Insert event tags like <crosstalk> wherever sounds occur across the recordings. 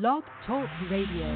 Blog Talk Radio.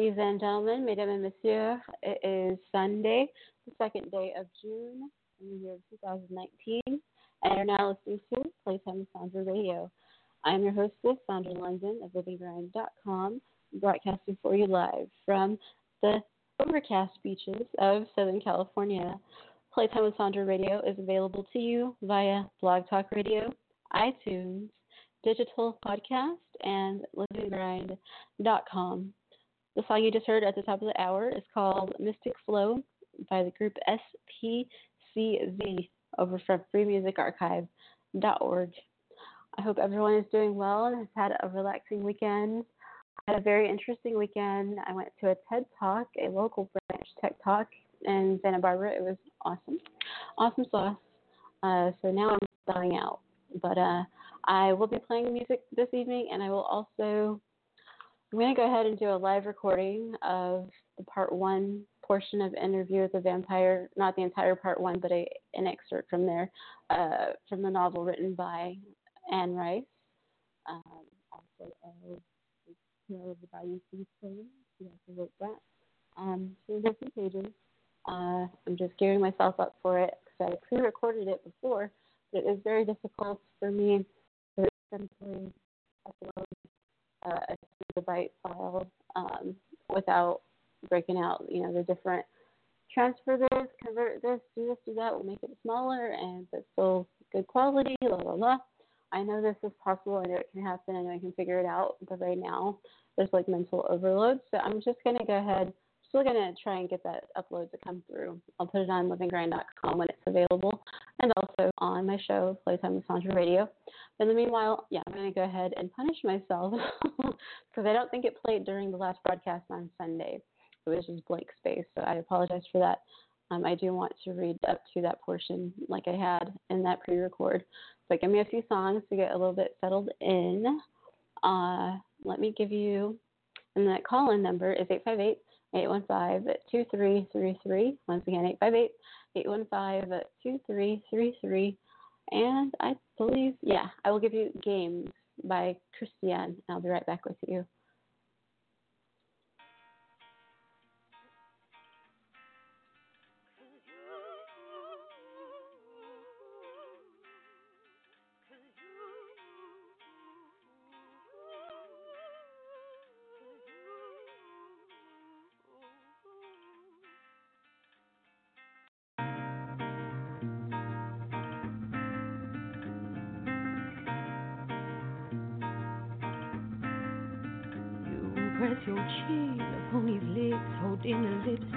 Ladies and gentlemen, mesdames et messieurs. It is Sunday, the second day of June in the year 2019, and you're now listening to Playtime with Sandra Radio. I am your hostess, Sandra London of LivingGrind.com, broadcasting for you live from the overcast beaches of Southern California. Playtime with Sandra Radio is available to you via Blog Talk Radio, iTunes, digital podcast, and livinggrind.com. The song you just heard at the top of the hour is called Mystic Flow by the group SPCZ over from freemusicarchive.org. I hope everyone is doing well and has had a relaxing weekend. I had a very interesting weekend. I went to a TED Talk, a local branch TED Talk in Santa Barbara. It was awesome. Awesome sauce. Uh, so now I'm spelling out. But uh, I will be playing music this evening, and I will also. I'm going to go ahead and do a live recording of the part one portion of interview with the vampire, not the entire part one, but a, an excerpt from there, uh, from the novel written by Anne Rice. Um, also, uh, the Body Thief She also wrote that. Um, so there's some pages. Uh, I'm just gearing myself up for it because I pre-recorded it before, but it was very difficult for me to simply upload uh, a gigabyte file um, without breaking out, you know, the different transfer this, convert this, do this, do that. We'll make it smaller and but still good quality. La la la. I know this is possible. I know it can happen. I know I can figure it out. But right now, there's like mental overload. So I'm just gonna go ahead. Still gonna try and get that upload to come through. I'll put it on livinggrind.com when it's available, and also on my show, Playtime with Sandra Radio. In the meanwhile, yeah, I'm gonna go ahead and punish myself <laughs> because I don't think it played during the last broadcast on Sunday. It was just blank space. So I apologize for that. Um, I do want to read up to that portion like I had in that pre-record. But give me a few songs to get a little bit settled in. Uh, let me give you, and that call-in number is 858 815 2333. Once again, 858 815 2333. And I believe, yeah, I will give you Games by Christian. I'll be right back with you. Lips, holding the lipstick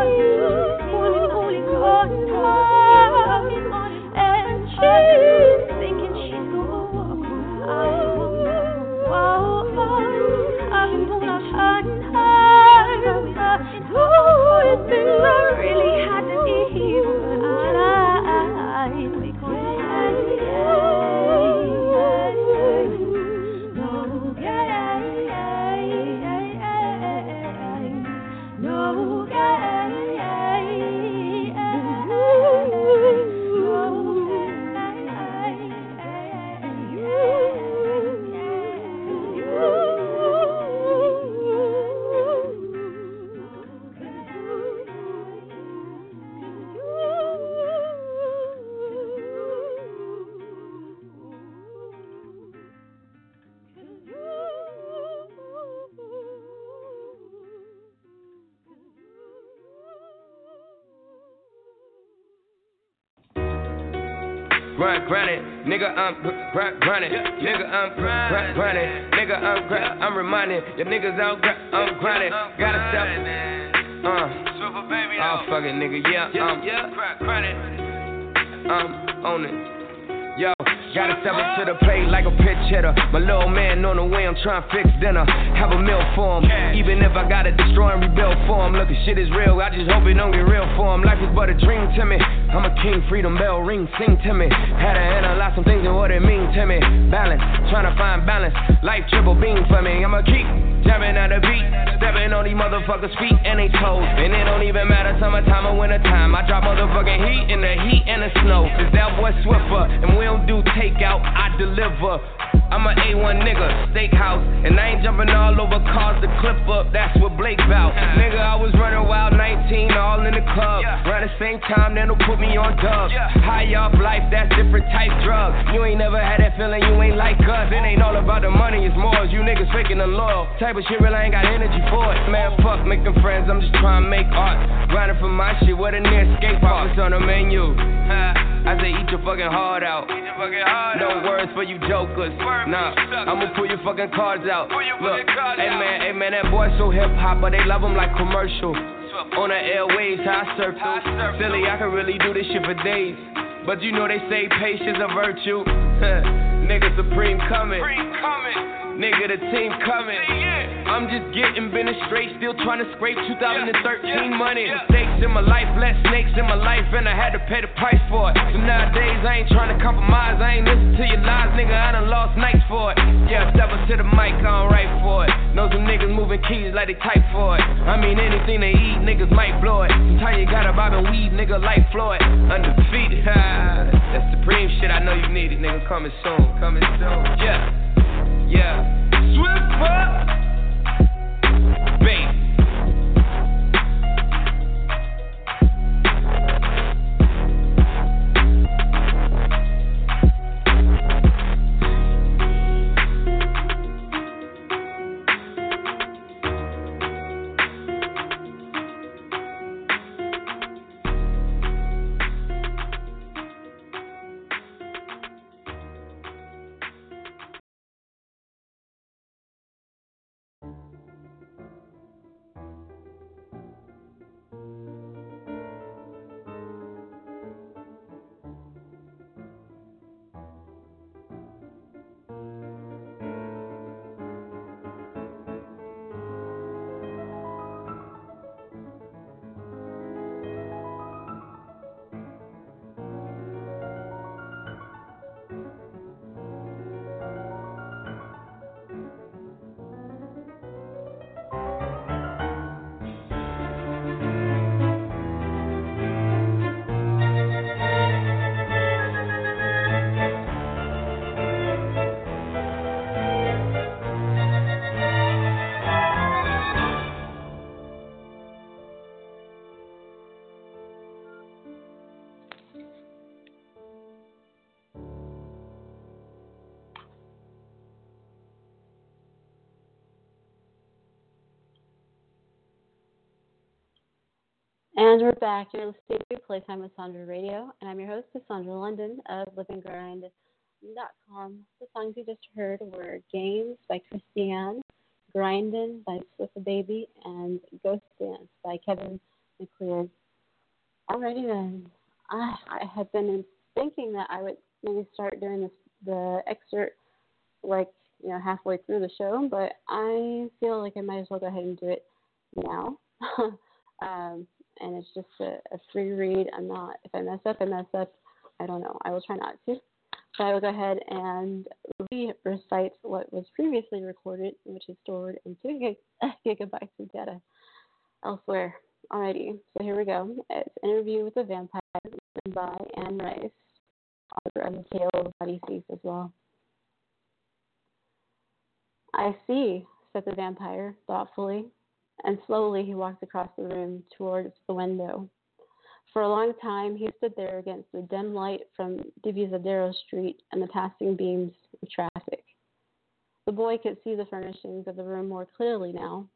Holy, holy, holy God. I'm grind, grinding. Nigga, I'm grind, grinding. Nigga, I'm grind, I'm reminding. Your niggas out, I'm grinding. Gotta step. Uh, oh, fuck it, nigga, yeah, I'm grinding. I'm on it. Gotta step up to the plate like a pitch hitter. My little man on the way, I'm trying to fix dinner. Have a meal for him. Even if I gotta destroy and rebuild for him. Look, this shit is real. I just hope it don't get real for him. Life is but a dream to me. I'm a king, freedom bell ring, sing to me. Had to analyze some things and what it mean to me. Balance, trying to find balance. Life triple beam for me. I'ma keep jamming at the beat. Stepping on these motherfuckers' feet and they toes. And it don't even matter summertime or wintertime. I drop motherfucking heat in the heat and the snow. Is that boy Swiffer? And we don't do takeout, I deliver. I'm a A1 nigga, steakhouse. And I ain't jumping all over cars to clip up, that's what Blake bout. Nigga, I was running wild 19, all in the club. Around the same time, they don't put me on dubs. High off life, that's different type drugs. You ain't never had that feeling, you ain't like us. It ain't all about the money, it's more as you niggas faking the loyal. Type of shit, really ain't got energy for it. Man, fuck making friends, I'm just trying to make art. Grinding for my shit, what a near skate park. It's on the menu. I say eat your fucking heart out. No words for you jokers. Nah, I'ma pull your fucking cards out. Look, hey man, hey man, that boy so hip hop, but they love him like commercial. On the airways, how I surf. Silly, I can really do this shit for days. But you know they say patience a virtue. <laughs> Nigga supreme coming. Nigga, the team coming. I'm just getting been straight, still trying to scrape 2013 money. Mistakes in my life, less snakes in my life, and I had to pay the price for it. So nowadays, I ain't trying to compromise. I ain't listen to your lies, nigga. I done lost nights for it. Yeah, step up to the mic, I don't write for it. Know some niggas moving keys like they type for it. I mean, anything they eat, niggas might blow it. Sometimes you gotta bob and weed, nigga, like Floyd. Undefeated. <laughs> That's supreme shit, I know you need it, nigga. Coming soon, coming soon. Yeah. Yeah. Swiffer. Bass. And we're back. You're listening to Playtime with Sandra Radio, and I'm your host, Cassandra London of LivingGrind.com. The songs you just heard were Games by Christiane, Grindin' by Swiffa Baby, and Ghost Dance by Kevin MacLeod. Alrighty then. I, I had been thinking that I would maybe start doing this the excerpt like you know halfway through the show, but I feel like I might as well go ahead and do it now. <laughs> um, and it's just a, a free read. I'm not, if I mess up, I mess up. I don't know. I will try not to. So I will go ahead and re recite what was previously recorded, which is stored in 2 gig- <laughs> gigabytes of data elsewhere. Alrighty, so here we go. It's Interview with the Vampire, written by Anne Rice, author of The Tale of Body Thief as well. I see, said the vampire thoughtfully and slowly he walked across the room towards the window. For a long time he stood there against the dim light from Divisadero Street and the passing beams of traffic. The boy could see the furnishings of the room more clearly now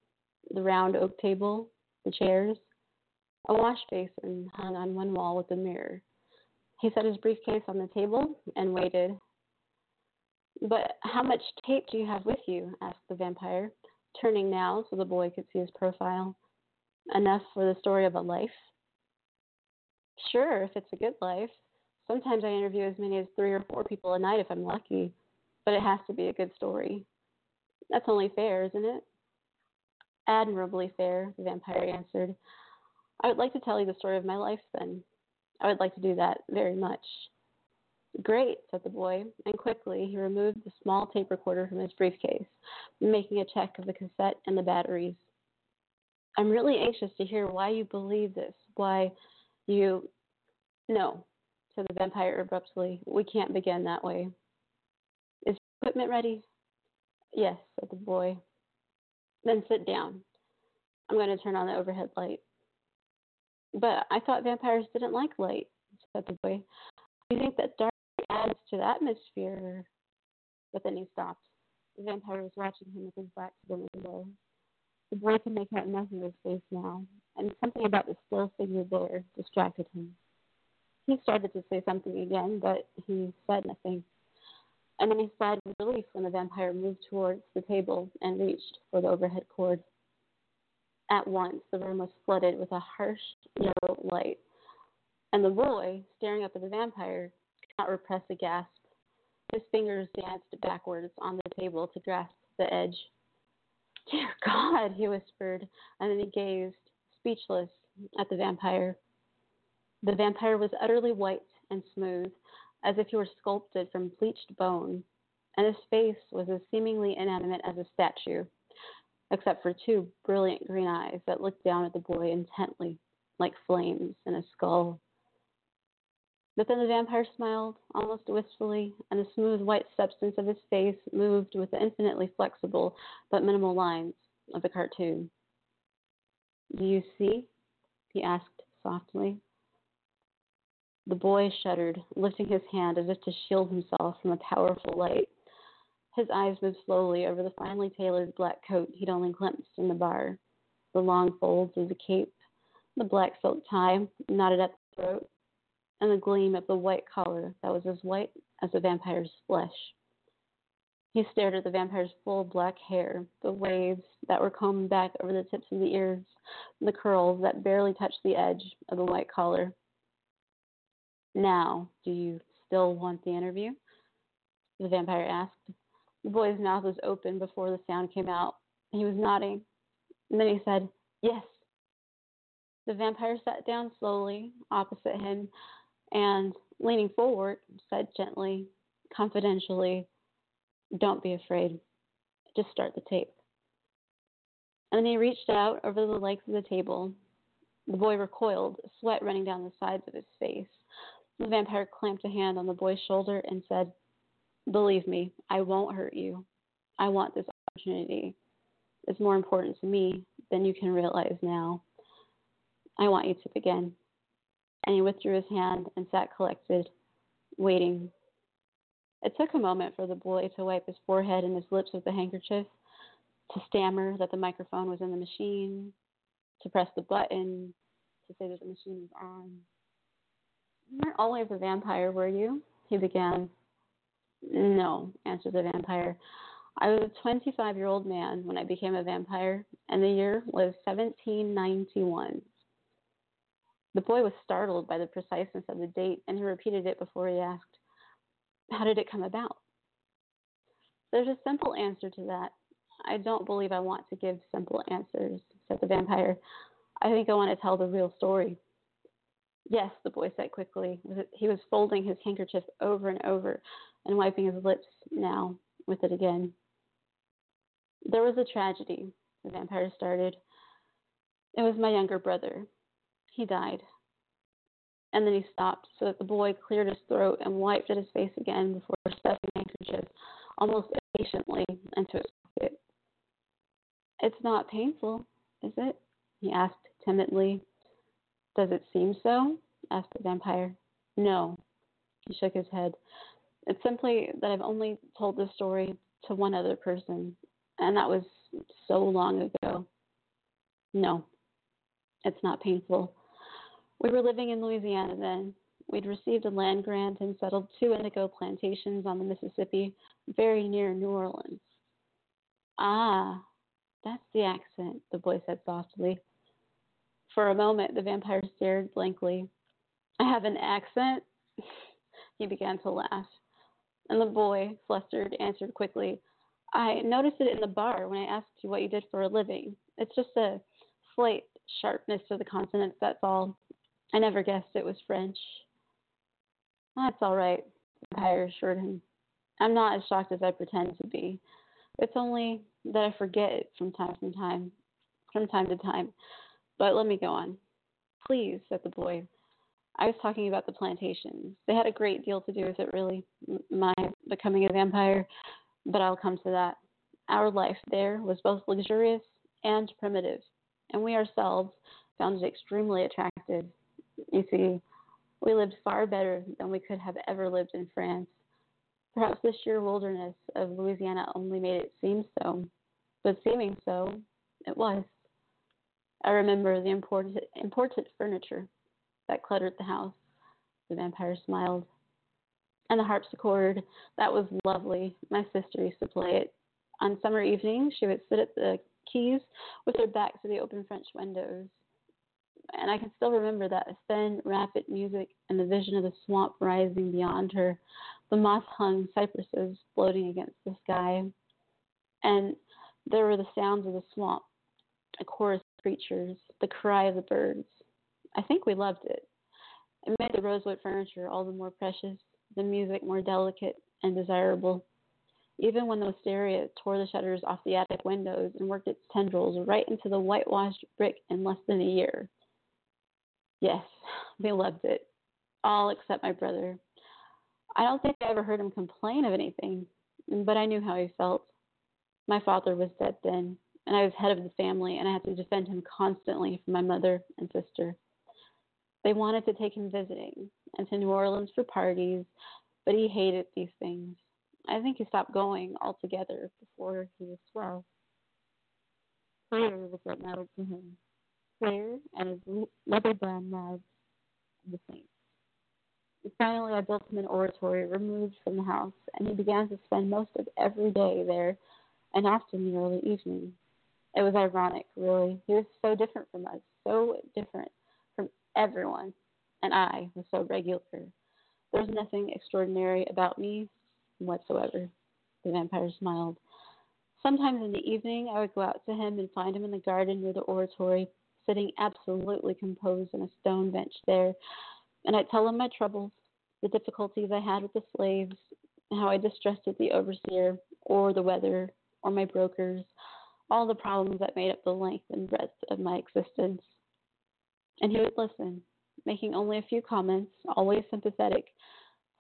the round oak table, the chairs, a wash basin hung on one wall with a mirror, He set his briefcase on the table and waited. But how much tape do you have with you? asked the vampire, turning now so the boy could see his profile. Enough for the story of a life? Sure, if it's a good life. Sometimes I interview as many as three or four people a night if I'm lucky, but it has to be a good story. That's only fair, isn't it? Admirably fair, the vampire answered. I would like to tell you the story of my life then. I would like to do that very much. Great, said the boy, and quickly he removed the small tape recorder from his briefcase, making a check of the cassette and the batteries. I'm really anxious to hear why you believe this, why you. No, said the vampire abruptly. We can't begin that way. Is equipment ready? Yes, said the boy. Then sit down. I'm going to turn on the overhead light. But I thought vampires didn't like light, said the boy. Do you think that dark adds to the atmosphere? But then he stopped. The vampire was watching him with his to the window. The boy could make out nothing of his face now, and something about the still figure there distracted him. He started to say something again, but he said nothing. And then he sighed with relief when the vampire moved towards the table and reached for the overhead cord. At once, the room was flooded with a harsh yellow light, and the boy, staring up at the vampire, not repress a gasp. His fingers danced backwards on the table to grasp the edge. Dear God, he whispered, and then he gazed, speechless, at the vampire. The vampire was utterly white and smooth, as if he were sculpted from bleached bone, and his face was as seemingly inanimate as a statue, except for two brilliant green eyes that looked down at the boy intently, like flames in a skull. But then the vampire smiled, almost wistfully, and the smooth white substance of his face moved with the infinitely flexible but minimal lines of the cartoon. Do you see? he asked softly. The boy shuddered, lifting his hand as if to shield himself from a powerful light. His eyes moved slowly over the finely tailored black coat he'd only glimpsed in the bar, the long folds of the cape, the black silk tie knotted at the throat, and the gleam of the white collar that was as white as the vampire's flesh. He stared at the vampire's full black hair, the waves that were combed back over the tips of the ears, the curls that barely touched the edge of the white collar. Now, do you still want the interview? The vampire asked. The boy's mouth was open before the sound came out. He was nodding. And then he said, Yes. The vampire sat down slowly opposite him and, leaning forward, said gently, confidentially, Don't be afraid. Just start the tape. And then he reached out over the legs of the table. The boy recoiled, sweat running down the sides of his face. The vampire clamped a hand on the boy's shoulder and said, Believe me, I won't hurt you. I want this opportunity. It's more important to me than you can realize now. I want you to begin. And he withdrew his hand and sat collected, waiting. It took a moment for the boy to wipe his forehead and his lips with the handkerchief, to stammer that the microphone was in the machine, to press the button, to say that the machine was on. You weren't always a vampire, were you? He began. No, answered the vampire. I was a 25 year old man when I became a vampire, and the year was 1791. The boy was startled by the preciseness of the date, and he repeated it before he asked, How did it come about? There's a simple answer to that. I don't believe I want to give simple answers, said the vampire. I think I want to tell the real story. Yes, the boy said quickly. He was folding his handkerchief over and over and wiping his lips now with it again. There was a tragedy, the vampire started. It was my younger brother. He died. And then he stopped so that the boy cleared his throat and wiped at his face again before stuffing handkerchief almost impatiently into his pocket. It's not painful, is it? he asked timidly. Does it seem so? asked the vampire. No. He shook his head. It's simply that I've only told this story to one other person, and that was so long ago. No, it's not painful. We were living in Louisiana then, We'd received a land grant and settled two indigo plantations on the Mississippi, very near New Orleans. Ah, that's the accent, the boy said softly. For a moment, the vampire stared blankly. I have an accent? <laughs> he began to laugh. And the boy, flustered, answered quickly, I noticed it in the bar when I asked you what you did for a living. It's just a slight sharpness to the consonants, that's all. I never guessed it was French. That's all right, the vampire assured him. I'm not as shocked as I pretend to be. It's only that I forget it from time to time, from time to time. But let me go on. Please, said the boy. I was talking about the plantations. They had a great deal to do with it, really, my becoming a vampire, but I'll come to that. Our life there was both luxurious and primitive, and we ourselves found it extremely attractive. You see, we lived far better than we could have ever lived in France. Perhaps the sheer wilderness of Louisiana only made it seem so, but seeming so, it was. I remember the imported, imported furniture that cluttered the house. The vampire smiled. And the harpsichord, that was lovely. My sister used to play it. On summer evenings, she would sit at the keys with her back to the open French windows. And I can still remember that thin, rapid music and the vision of the swamp rising beyond her, the moss hung cypresses floating against the sky. And there were the sounds of the swamp, a chorus of creatures, the cry of the birds. I think we loved it. It made the rosewood furniture all the more precious, the music more delicate and desirable. Even when the wisteria tore the shutters off the attic windows and worked its tendrils right into the whitewashed brick in less than a year. Yes, we loved it. All except my brother. I don't think I ever heard him complain of anything, but I knew how he felt. My father was dead then, and I was head of the family, and I had to defend him constantly from my mother and sister. They wanted to take him visiting and to New Orleans for parties, but he hated these things. I think he stopped going altogether before he was 12. Prayer was what mattered to him. Prayer and his leather bound Lives of the Saints. Finally, I built him an oratory removed from the house, and he began to spend most of every day there and often the early evening. It was ironic, really. He was so different from us, so different from everyone, and I was so regular. There was nothing extraordinary about me whatsoever. The vampire smiled. Sometimes in the evening, I would go out to him and find him in the garden near the oratory, sitting absolutely composed on a stone bench there, and I'd tell him my troubles, the difficulties I had with the slaves, how I distrusted the overseer, or the weather, or my brokers, all the problems that made up the length and breadth of my existence. And he would listen, making only a few comments, always sympathetic,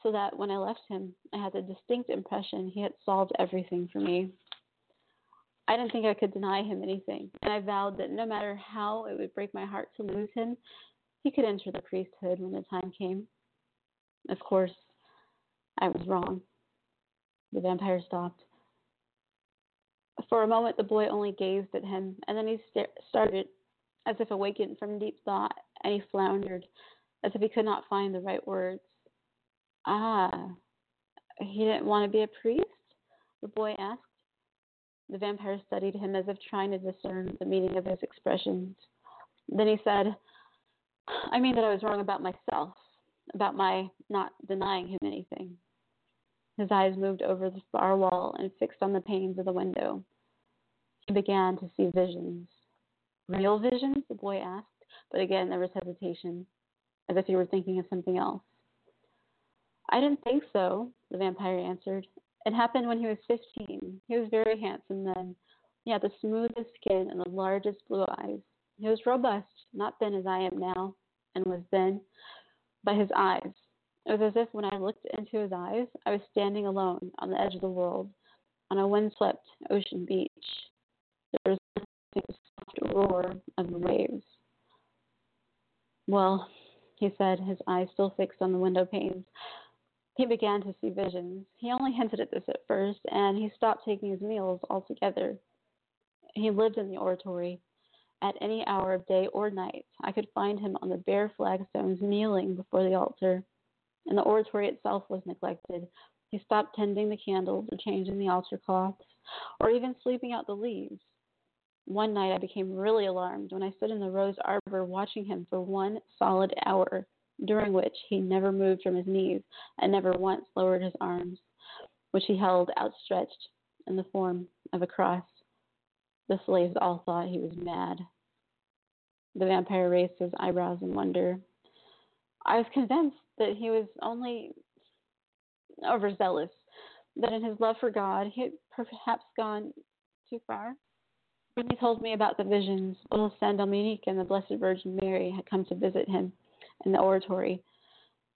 so that when I left him, I had the distinct impression he had solved everything for me. I didn't think I could deny him anything, and I vowed that no matter how it would break my heart to lose him, he could enter the priesthood when the time came. Of course, I was wrong. The vampire stopped. For a moment, the boy only gazed at him, and then he st- started as if awakened from deep thought, and he floundered as if he could not find the right words. Ah, he didn't want to be a priest? The boy asked. The vampire studied him as if trying to discern the meaning of his expressions. Then he said, I mean that I was wrong about myself, about my not denying him anything. His eyes moved over the far wall and fixed on the panes of the window. He began to see visions. Real visions? the boy asked, but again there was hesitation, as if he were thinking of something else. I didn't think so, the vampire answered. It happened when he was 15. He was very handsome then. He had the smoothest skin and the largest blue eyes. He was robust, not thin as I am now, and was thin, but his eyes. It was as if when I looked into his eyes, I was standing alone on the edge of the world, on a windswept ocean beach. There was nothing but the soft roar of the waves. Well, he said, his eyes still fixed on the window panes. He began to see visions. He only hinted at this at first, and he stopped taking his meals altogether. He lived in the oratory. At any hour of day or night, I could find him on the bare flagstones kneeling before the altar, and the oratory itself was neglected. He stopped tending the candles or changing the altar cloths or even sweeping out the leaves. One night I became really alarmed when I stood in the rose arbor watching him for one solid hour, during which he never moved from his knees and never once lowered his arms, which he held outstretched in the form of a cross. The slaves all thought he was mad. The vampire raised his eyebrows in wonder. I was convinced that he was only overzealous, that in his love for God he had perhaps gone too far. When he told me about the visions, both Saint Dominique and the Blessed Virgin Mary had come to visit him in the oratory.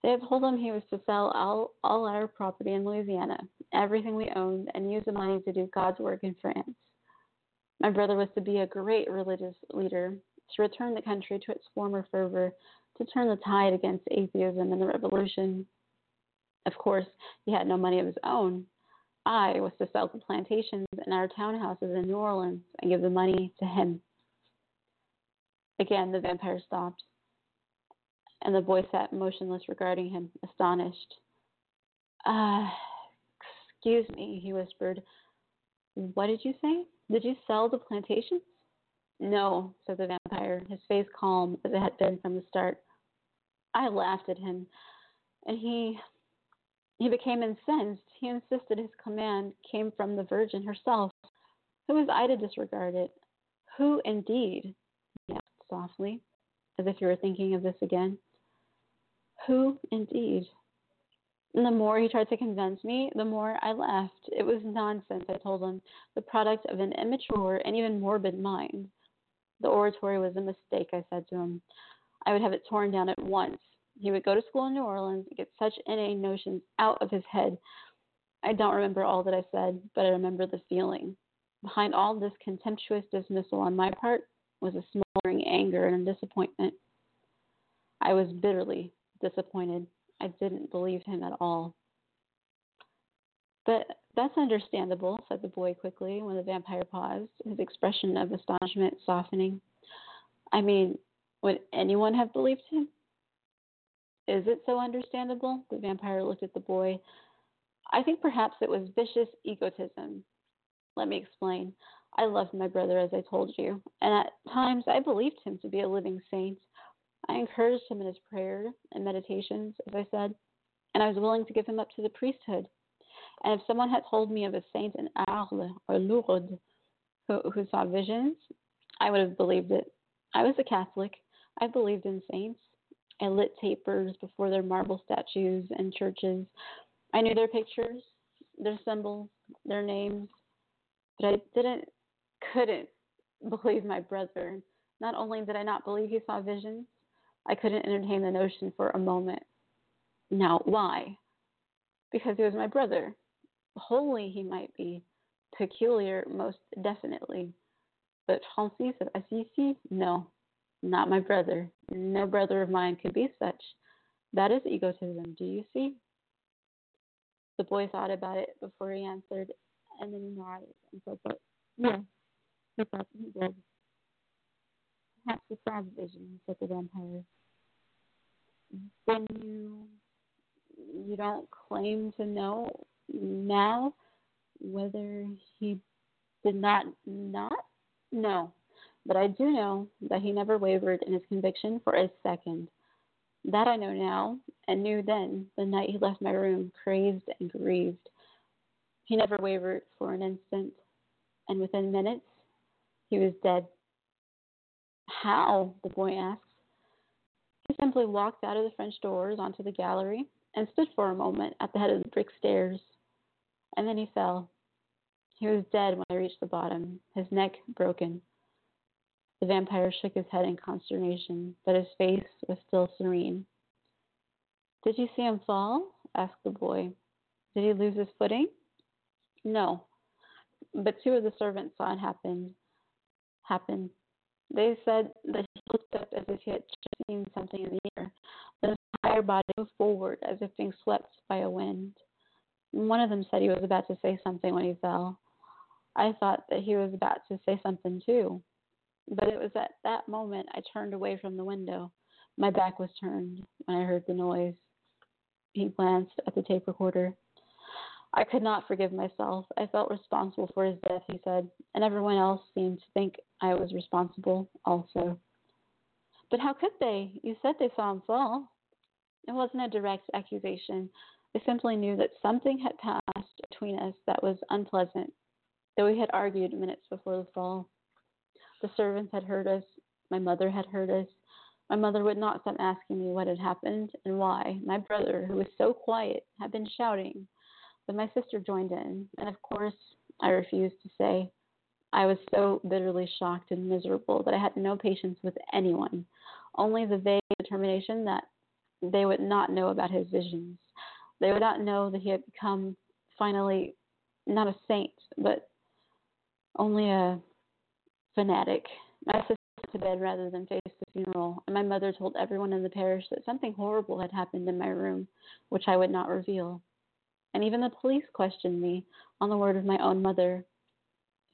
They had told him he was to sell all, all our property in Louisiana, everything we owned, and use the money to do God's work in France. My brother was to be a great religious leader, to return the country to its former fervor, to turn the tide against atheism and the revolution. Of course, he had no money of his own. I was to sell the plantations and our townhouses in New Orleans and give the money to him. Again, the vampire stopped, and the boy sat motionless regarding him, astonished. Uh, excuse me, he whispered. What did you say? Did you sell the plantations? No, said the vampire, his face calm as it had been from the start. I laughed at him, and he he became incensed. He insisted his command came from the Virgin herself. Who was I to disregard it? Who indeed? he asked softly, as if he were thinking of this again. Who indeed? And the more he tried to convince me, the more I laughed. It was nonsense, I told him, the product of an immature and even morbid mind. The oratory was a mistake, I said to him. I would have it torn down at once. He would go to school in New Orleans and get such inane notions out of his head. I don't remember all that I said, but I remember the feeling. Behind all this contemptuous dismissal on my part was a smoldering anger and disappointment. I was bitterly disappointed. I didn't believe him at all. But that's understandable, said the boy quickly when the vampire paused, his expression of astonishment softening. I mean, would anyone have believed him? Is it so understandable? The vampire looked at the boy. I think perhaps it was vicious egotism. Let me explain. I loved my brother, as I told you, and at times I believed him to be a living saint. I encouraged him in his prayers and meditations, as I said, and I was willing to give him up to the priesthood. And if someone had told me of a saint in Arles or Lourdes who, who saw visions, I would have believed it. I was a Catholic. I believed in saints. I lit tapers before their marble statues and churches. I knew their pictures, their symbols, their names, but I didn't, couldn't believe my brother. Not only did I not believe he saw visions, I couldn't entertain the notion for a moment. Now, why? Because he was my brother. Holy he might be, peculiar most definitely, but Francis of Assisi, no, not my brother. No brother of mine could be such. That is egotism, do you see? The boy thought about it before he answered, and then he nodded and said, But yes, he thought he did. Perhaps the vision, said the vampire. Then you you don't claim to know now whether he did not not? No. But I do know that he never wavered in his conviction for a second. That I know now, and knew then, the night he left my room, crazed and grieved. He never wavered for an instant, and within minutes, he was dead. How? the boy asked. He simply walked out of the French doors onto the gallery and stood for a moment at the head of the brick stairs. And then he fell. He was dead when I reached the bottom, his neck broken. The vampire shook his head in consternation, but his face was still serene. Did you see him fall? asked the boy. Did he lose his footing? No. But two of the servants saw it happen. Happen. They said that he looked up as if he had seen something in the air. His entire body moved forward as if being swept by a wind. One of them said he was about to say something when he fell. I thought that he was about to say something too. But it was at that moment I turned away from the window. My back was turned when I heard the noise. He glanced at the tape recorder. I could not forgive myself. I felt responsible for his death, he said, and everyone else seemed to think I was responsible also. But how could they? You said they saw him fall. It wasn't a direct accusation. I simply knew that something had passed between us that was unpleasant, that we had argued minutes before the fall. The servants had heard us. My mother had heard us. My mother would not stop asking me what had happened and why. My brother, who was so quiet, had been shouting, but my sister joined in, and of course, I refused to say. I was so bitterly shocked and miserable that I had no patience with anyone, only the vague determination that they would not know about his visions. They would not know that he had become finally not a saint, but only a fanatic. My sister went to bed rather than face the funeral, and my mother told everyone in the parish that something horrible had happened in my room, which I would not reveal. And even the police questioned me on the word of my own mother.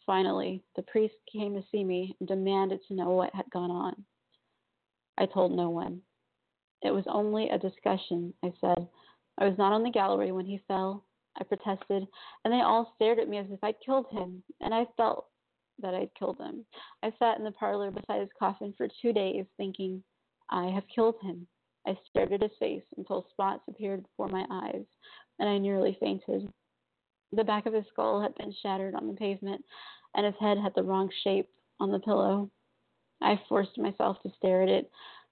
Finally, the priest came to see me and demanded to know what had gone on. I told no one. It was only a discussion, I said. I was not on the gallery when he fell. I protested, and they all stared at me as if I'd killed him, and I felt that I'd killed him. I sat in the parlor beside his coffin for two days, thinking, I have killed him. I stared at his face until spots appeared before my eyes, and I nearly fainted. The back of his skull had been shattered on the pavement, and his head had the wrong shape on the pillow. I forced myself to stare at it,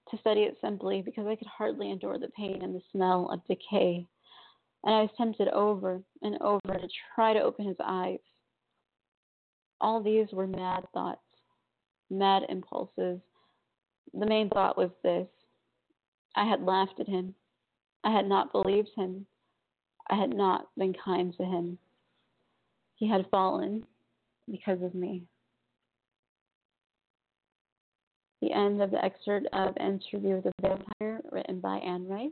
to study it simply, because I could hardly endure the pain and the smell of decay. And I was tempted over and over to try to open his eyes. All these were mad thoughts, mad impulses. The main thought was this I had laughed at him. I had not believed him. I had not been kind to him. He had fallen because of me. The end of the excerpt of Interview with the Vampire, written by Anne Rice,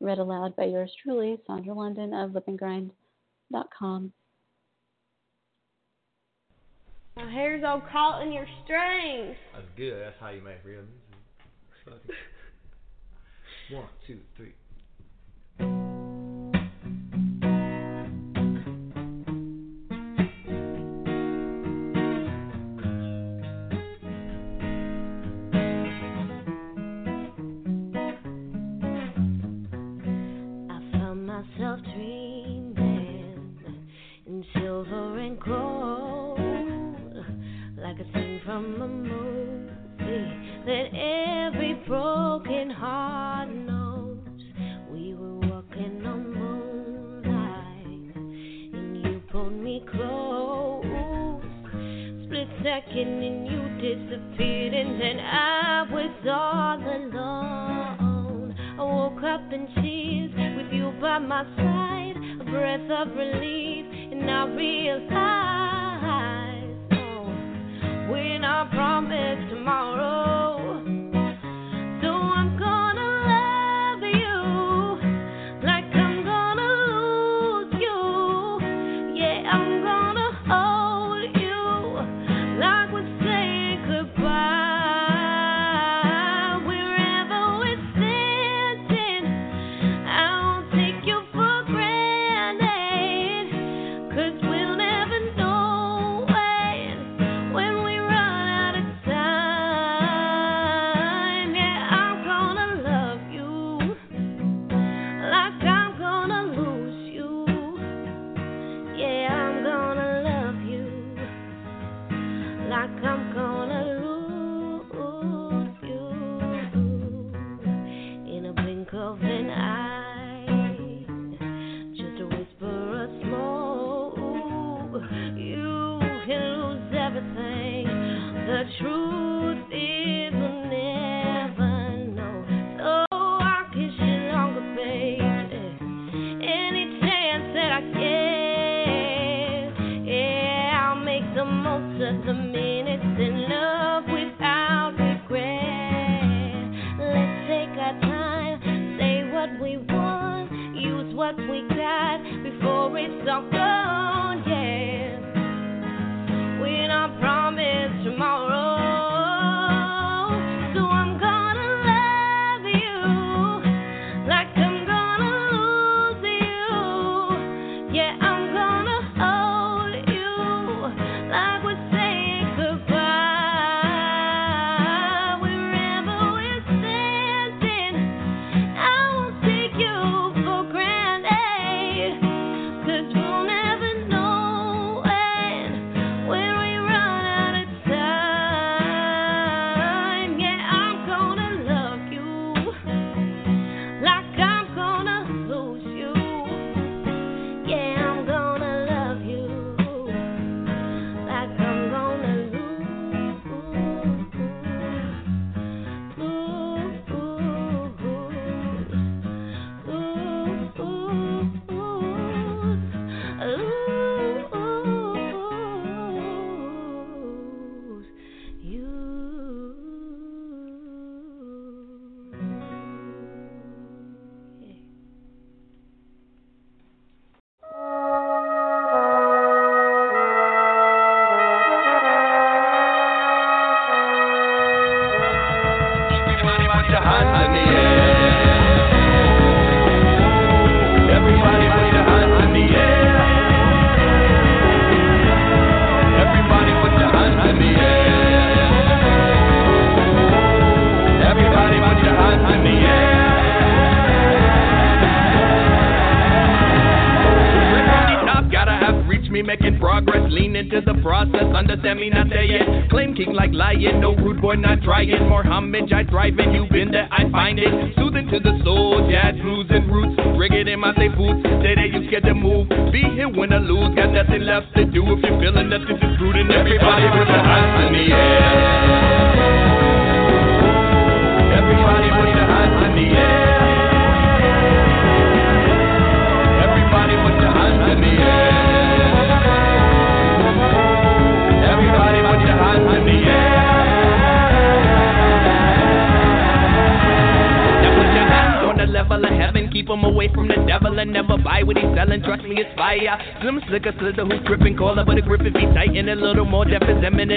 read aloud by yours truly, Sandra London of lipandgrind.com. My hair's all caught in your strings. That's good. That's how you make real music. <laughs> One, two, three. I found myself dreaming in silver and gold, like a scene from a movie that every broken heart second, and you disappeared, and then I was all alone. I woke up in tears with you by my side, a breath of relief, and oh, I realized, oh, we're not promised tomorrow.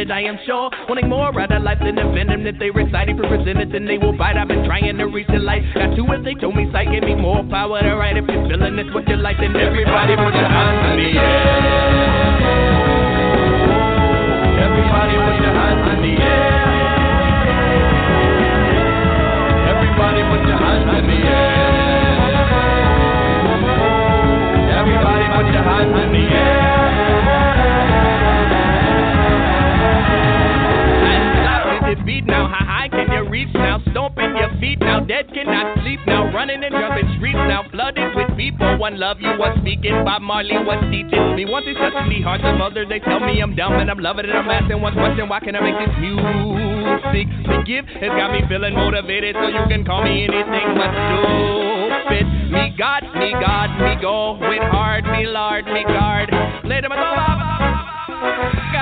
Is. I am sure. Wanting more out of life than the venom that they recite. recited. Represented, then they will bite. I've been trying to reach the light. Got two if they told me sight. Give me more power to write. If you're feeling this, what you like, then everybody put your hands in the air. Everybody put your hands in the air. Everybody put your hands in the air. Everybody put your hands in the air. Reach now? Stomping your feet now. Dead cannot sleep now. Running and jumping streets now. Flooded with people. One love you was speaking. Bob Marley was teaching me. Once they touch me heart, some others they tell me I'm dumb and I'm loving it. I'm asking one question: Why can I make this music? Forgive has got me feeling motivated, so you can call me anything but stupid. Me God, me God, me go with hard, me Lord, me guard. Later, my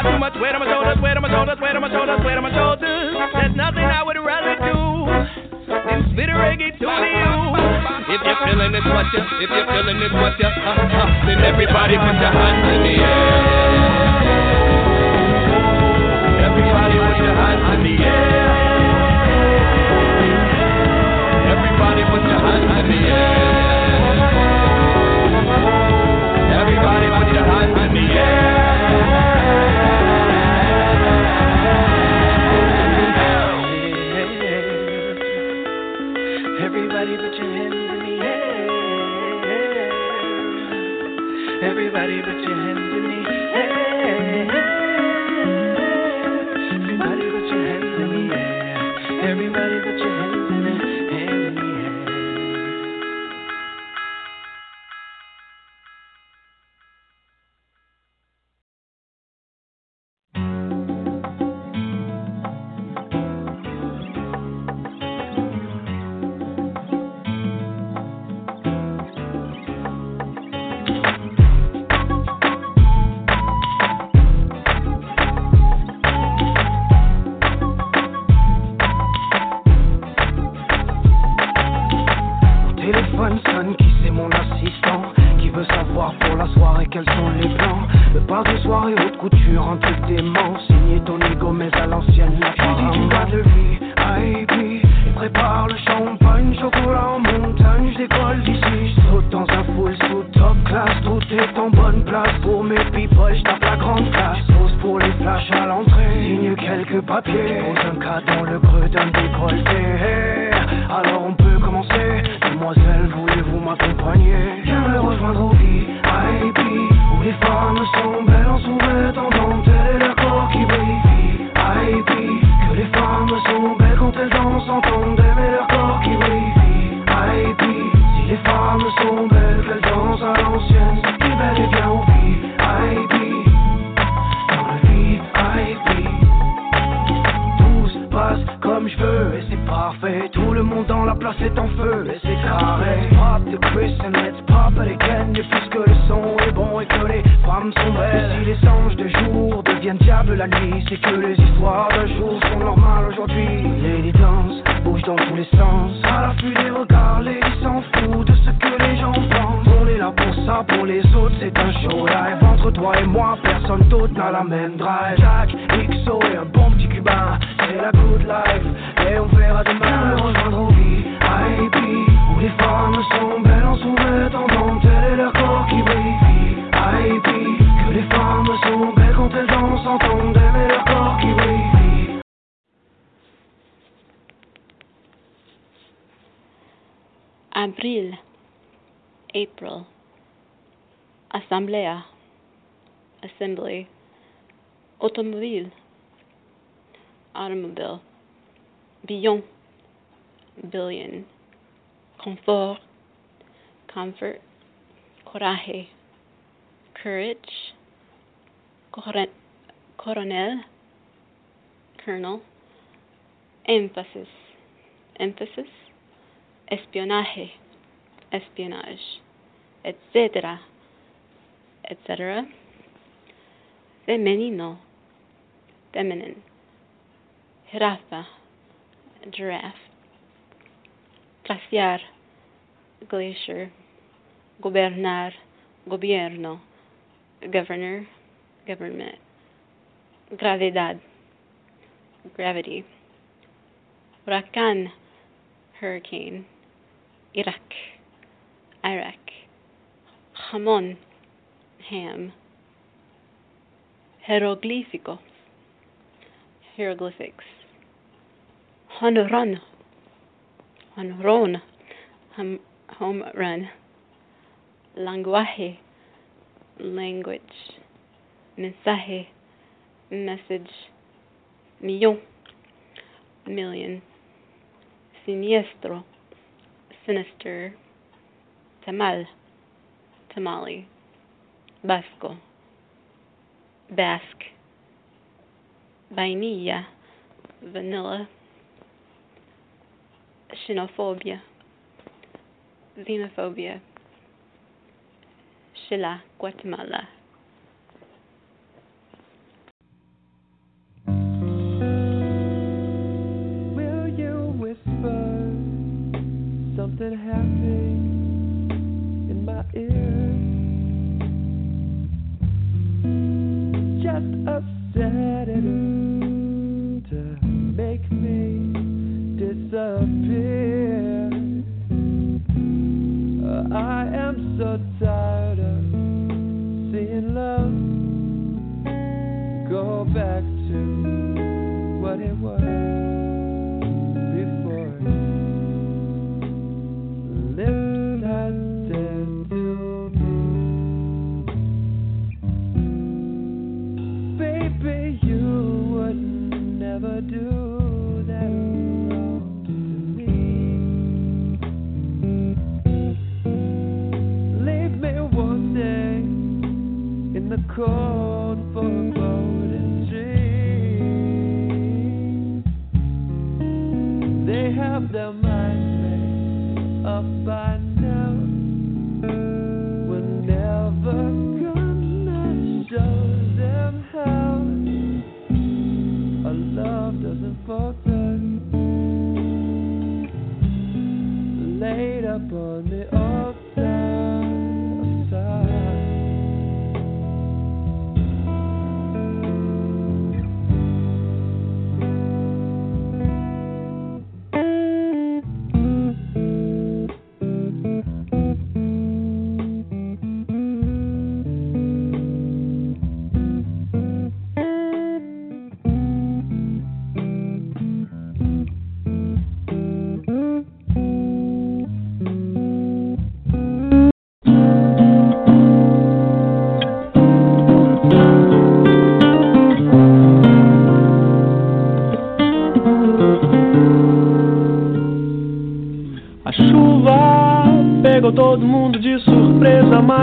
Got too much weight on my shoulders, weight on my shoulders, weight on my shoulders, weight on my shoulders. There's nothing I would rather do than spit a reggae tune to you. If you're feeling this, what you, if you're feeling this, what you, uh, uh, then everybody put your hands in the air. Everybody put your hands in the air. Everybody put your hands in the air. Everybody put your hands in the air. Everybody put your hands in the air. Everybody put your hands in the air. papier. Je pose un 4 confort, comfort, coraje, courage, coronel, colonel, emphasis, emphasis, espionaje, espionage, etc., etc., femenino, feminine, jirafa, giraffe, glaciar, glacier, gobernar, gobierno, governor, government, gravedad, gravity, huracán, hurricane, Iraq, Iraq, jamón, ham, jeroglífico, hieroglyphics, honron, honron, home run, lenguaje, language, mensaje, message, millón, million, siniestro, sinister, tamal, tamale, basco, basque, vainilla, vanilla, xenophobia, xenophobia, Shilla, Guatemala. Will you whisper something happy in my ear? Just a sedative to make me disappear. So tired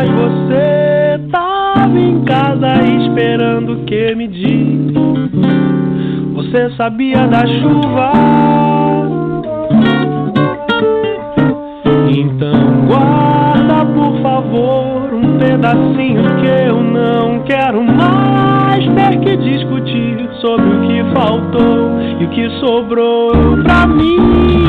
mas você tava em casa esperando que me diz. Você sabia da chuva? Então guarda, por favor, um pedacinho que eu não quero mais ter que discutir sobre o que faltou e o que sobrou pra mim,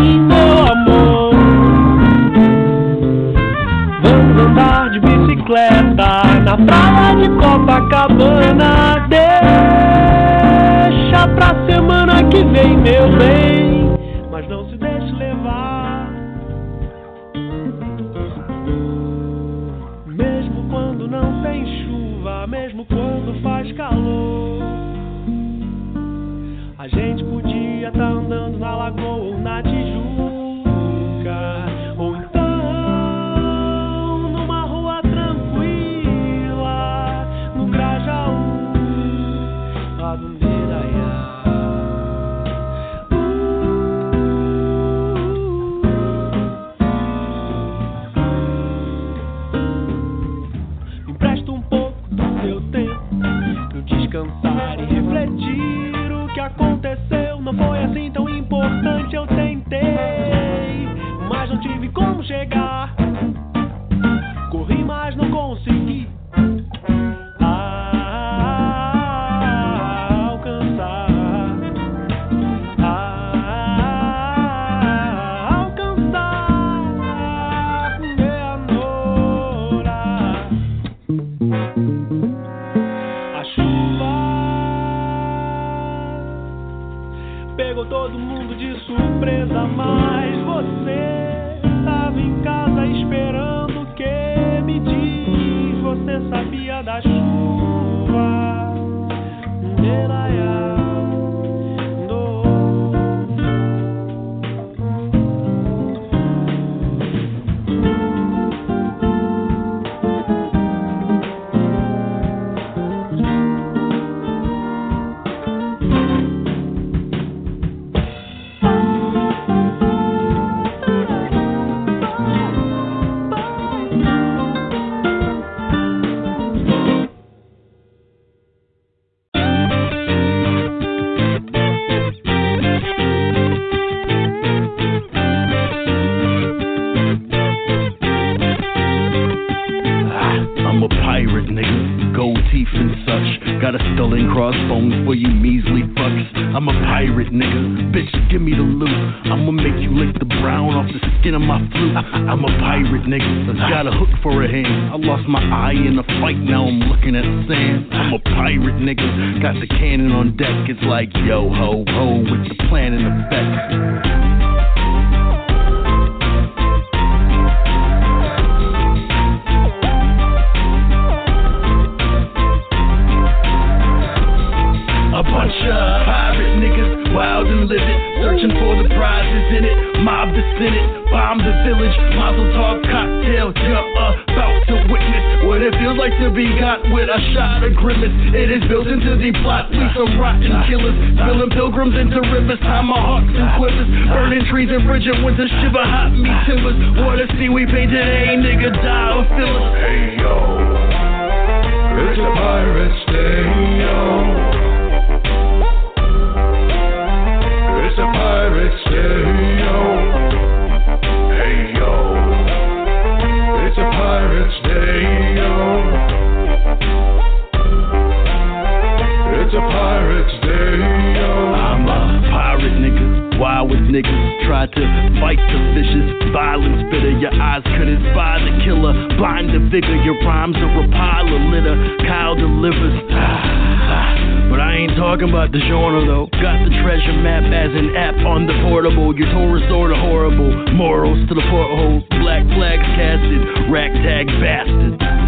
niggas. Tried to fight the vicious, violence spitter. Your eyes couldn't spy the killer. Blind the vigor, your rhymes are a pile of litter. Kyle delivers. <sighs> But I ain't talking about the genre though. Got the treasure map as an app on the portable. Your tour is sorta horrible. Morals to the porthole. Black flags casted. Ragtag bastard. A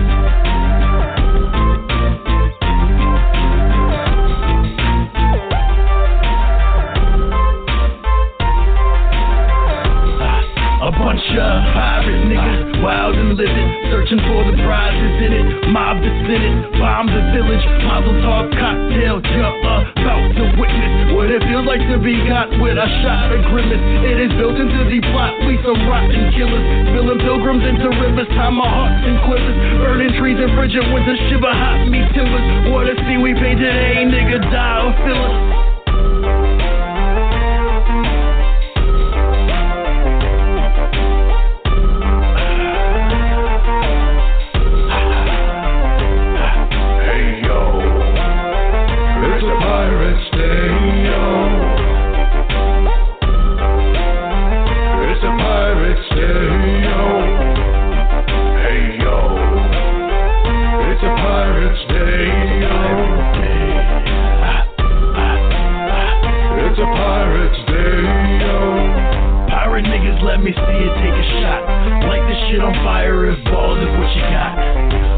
and livid, searching for the prizes in it. Mob the Senate, bomb the village, Mazel tov cocktail. You're about to witness what it feels like to be got with a shot of grimace. It is built into the plot. We some rotten killers, spilling pilgrims into rivers, tomahawks and quivers, burning trees and bridging winter, shiver hot meat timbers. Water see we painted a nigga die or fill us. Shit on fire if balls is what you got.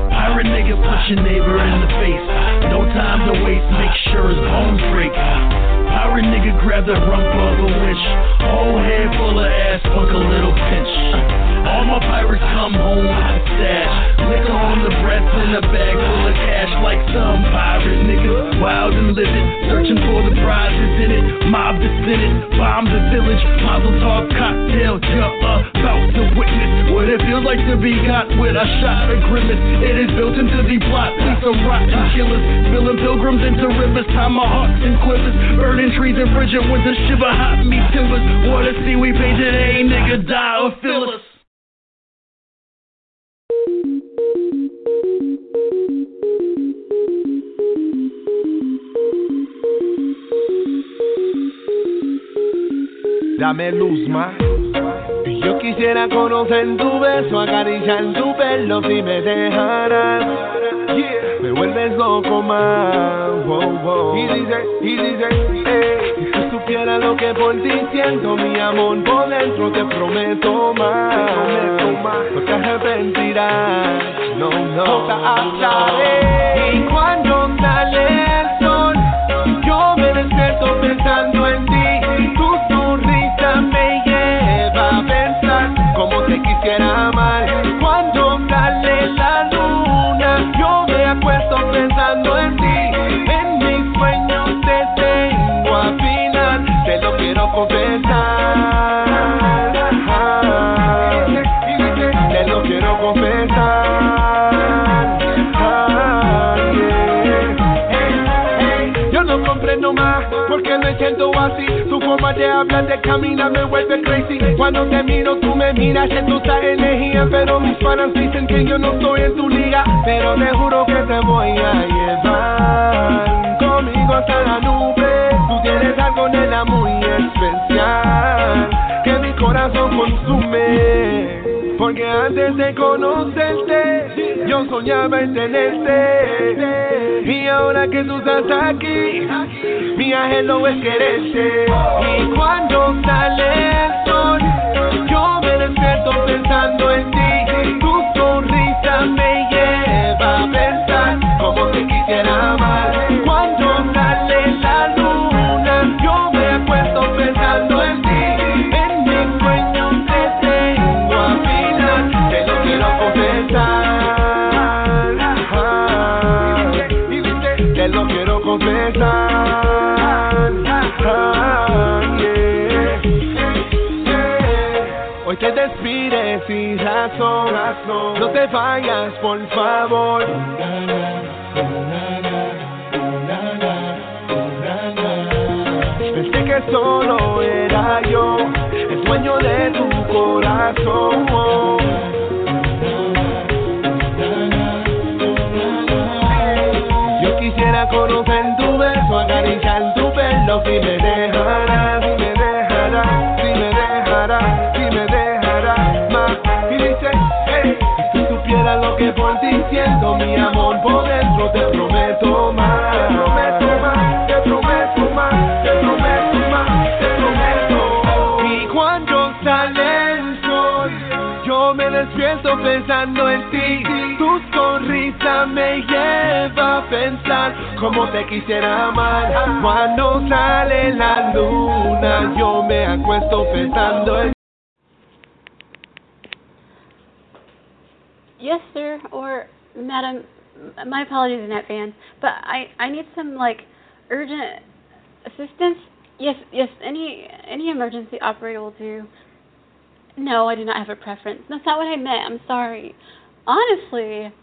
Pirate nigga, punch your neighbor in the face. No time to waste, make sure his bones break. Pirate nigga, grab the rump of a winch. Whole head full of ass, fuck a little pinch. All my pirates come home with a stash. Liquor on the breath in a bag like to be got with a shot, a grimace. It is built into the plot. See some rotten killers, spilling pilgrims into rivers, tomahawks and quivers, burning trees and bridges frigid winter, shiver hot meat timbers. Water, see, we painted a nigga die or fill us. Dame luz más. Quisiera conocer tu beso, acariciar tu pelo si me dejaras. Me vuelves loco más. Wow, wow. Y dice, y dice, hey, si tú supieras lo que por ti siento, mi amor por dentro te prometo más. No te arrepentirás. No, no. no. Y cuando sale el sol, yo me despierto pensando en ti. Amar. Cuando sale la luna, yo me acuesto pensando en ti. En mis sueños te tengo a final, te lo quiero confesar. Te lo quiero confesar. Yo no comprendo más porque me siento así. Forma de hablar, de caminar me vuelve crazy. Cuando te miro, tú me miras, siento esa energía. Pero mis fans dicen que yo no estoy en tu liga. Pero te juro que te voy a llevar conmigo hasta la nube. Tú tienes algo, nena, muy especial Porque antes de conocerte, yo soñaba en tenerte. Y ahora que tú estás aquí, mi anhelo es quererte. Y cuando sale el sol, yo me despierto pensando en ti. Tu sonrisa me lleva a pensar cómo te quisiera amar. Confesar. Lo quiero confesar. Hoy te despides sin razón, no te vayas por favor. Pensé que solo era yo, el dueño de tu corazón. Si me dejarás, si me dejarás, si me dejarás, si me dejarás más. Y dice, hey, si supieras lo que por ti siento, mi amor por dentro, te prometo más. Te prometo más, te prometo más, te prometo más, te prometo. Y cuando sale yo me despierto pensando en ti. Tu sonrisa me cómo te quisiera amar. Cuando sale la luna, yo me acuesto pensando en Yes, sir, or madam. My apologies in advance, but I I need some like urgent assistance. Yes, yes. Any any emergency operator will do. No, I do not have a preference. That's not what I meant. I'm sorry. Honestly,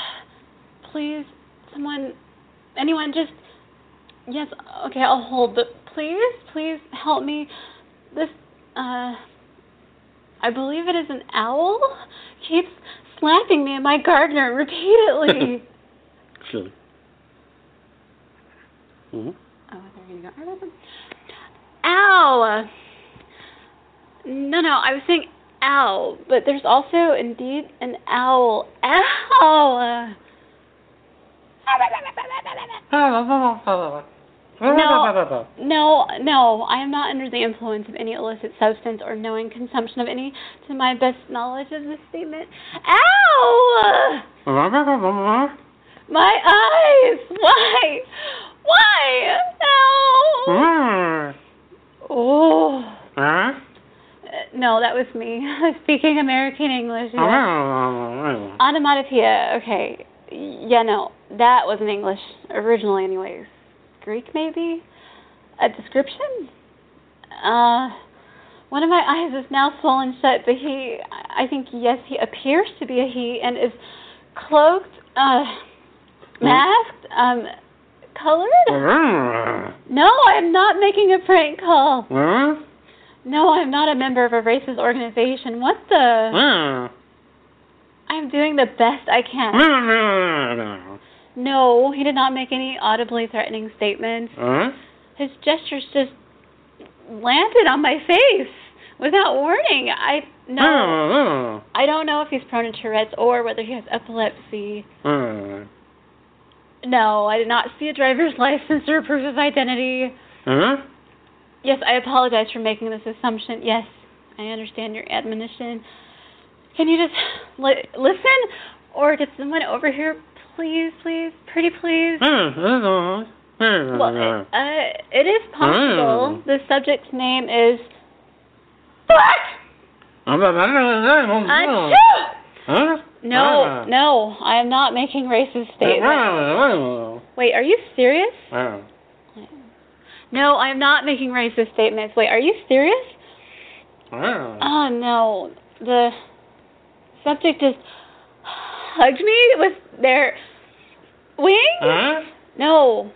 <sighs> please, someone, anyone, just yes. Okay, I'll hold. But please, please help me. This uh. I believe it is an owl. Keeps slapping me and my gardener repeatedly. <laughs> Surely. Mm-hmm. oh, there you go. Ow! No, no, I was saying owl, but there's also indeed an owl. Ow! No, no, no. I am not under the influence of any illicit substance or knowing consumption of any, to my best knowledge of this statement. Ow! My eyes! Why? Why? Ow! Oh. Uh, No, that was me <laughs> speaking American English. yes. Onomatopoeia. Okay. Yeah, no, that wasn't English originally, anyways. Greek, maybe. A description. Uh, One of my eyes is now swollen shut, but he, I think, yes, he appears to be a he and is cloaked, uh, masked, um, colored. No, I am not making a prank call. No, I'm not a member of a racist organization. What the? I'm doing the best I can. No, he did not make any audibly threatening statements. His gestures just landed on my face without warning. I no. I don't know if he's prone to Tourette's or whether he has epilepsy. No, I did not see a driver's <laughs> license or proof of identity. Yes, I apologize for making this assumption. Yes, I understand your admonition. Can you just li- listen or get someone over here, please, please, pretty please? Well, uh, it is possible. The subject's name is. What? Achoo! No, no, I am not making racist statements. Wait, are you serious? No, I am not making racist statements. Wait, are you serious? Oh no, the subject just hugged me with their wings. No,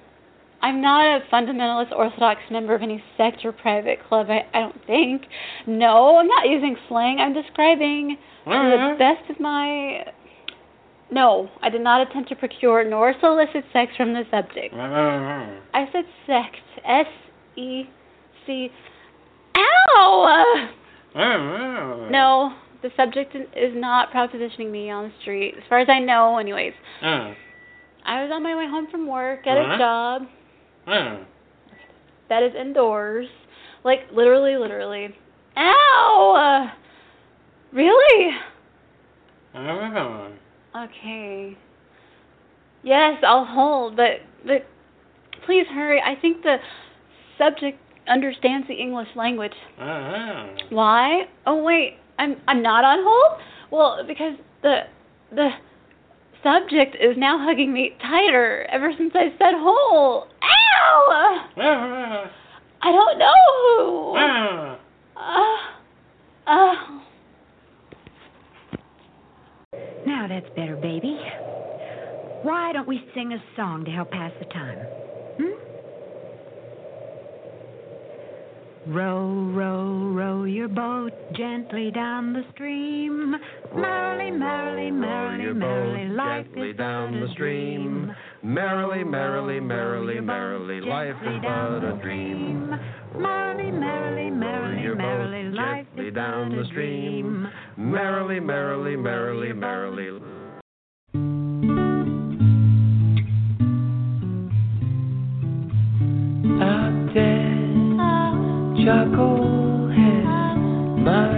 I'm not a fundamentalist Orthodox member of any sect or private club. I, I don't think. No, I'm not using slang. I'm describing to the uh-huh. best of my. No, I did not attempt to procure nor solicit sex from the subject. Uh-huh. I said sect. S E C. Ow! Uh-huh. No, the subject is not propositioning me on the street, as far as I know, anyways. Oh. I was on my way home from work at a uh-huh. job oh. that is indoors. Like, literally, literally. Ow! Really? Oh. Okay. Yes, I'll hold, but but please hurry. I think the subject understands the English language. Why? Oh wait, I'm I'm not on hold. Well, because the the subject is now hugging me tighter ever since I said hold. Ow! <laughs> I don't know. <laughs> Uh, uh, Now that's better, baby. Why don't we sing a song to help pass the time? Hmm? Row, row, row your boat gently down the stream. Merrily, merrily, merrily, merrily, life is down the stream. Merrily, merrily, merrily, merrily, life is but a dream. Merrily, merrily, merrily, merrily, life is down but the a stream. dream. Merrily, merrily, merrily, merrily. Charcoal head, my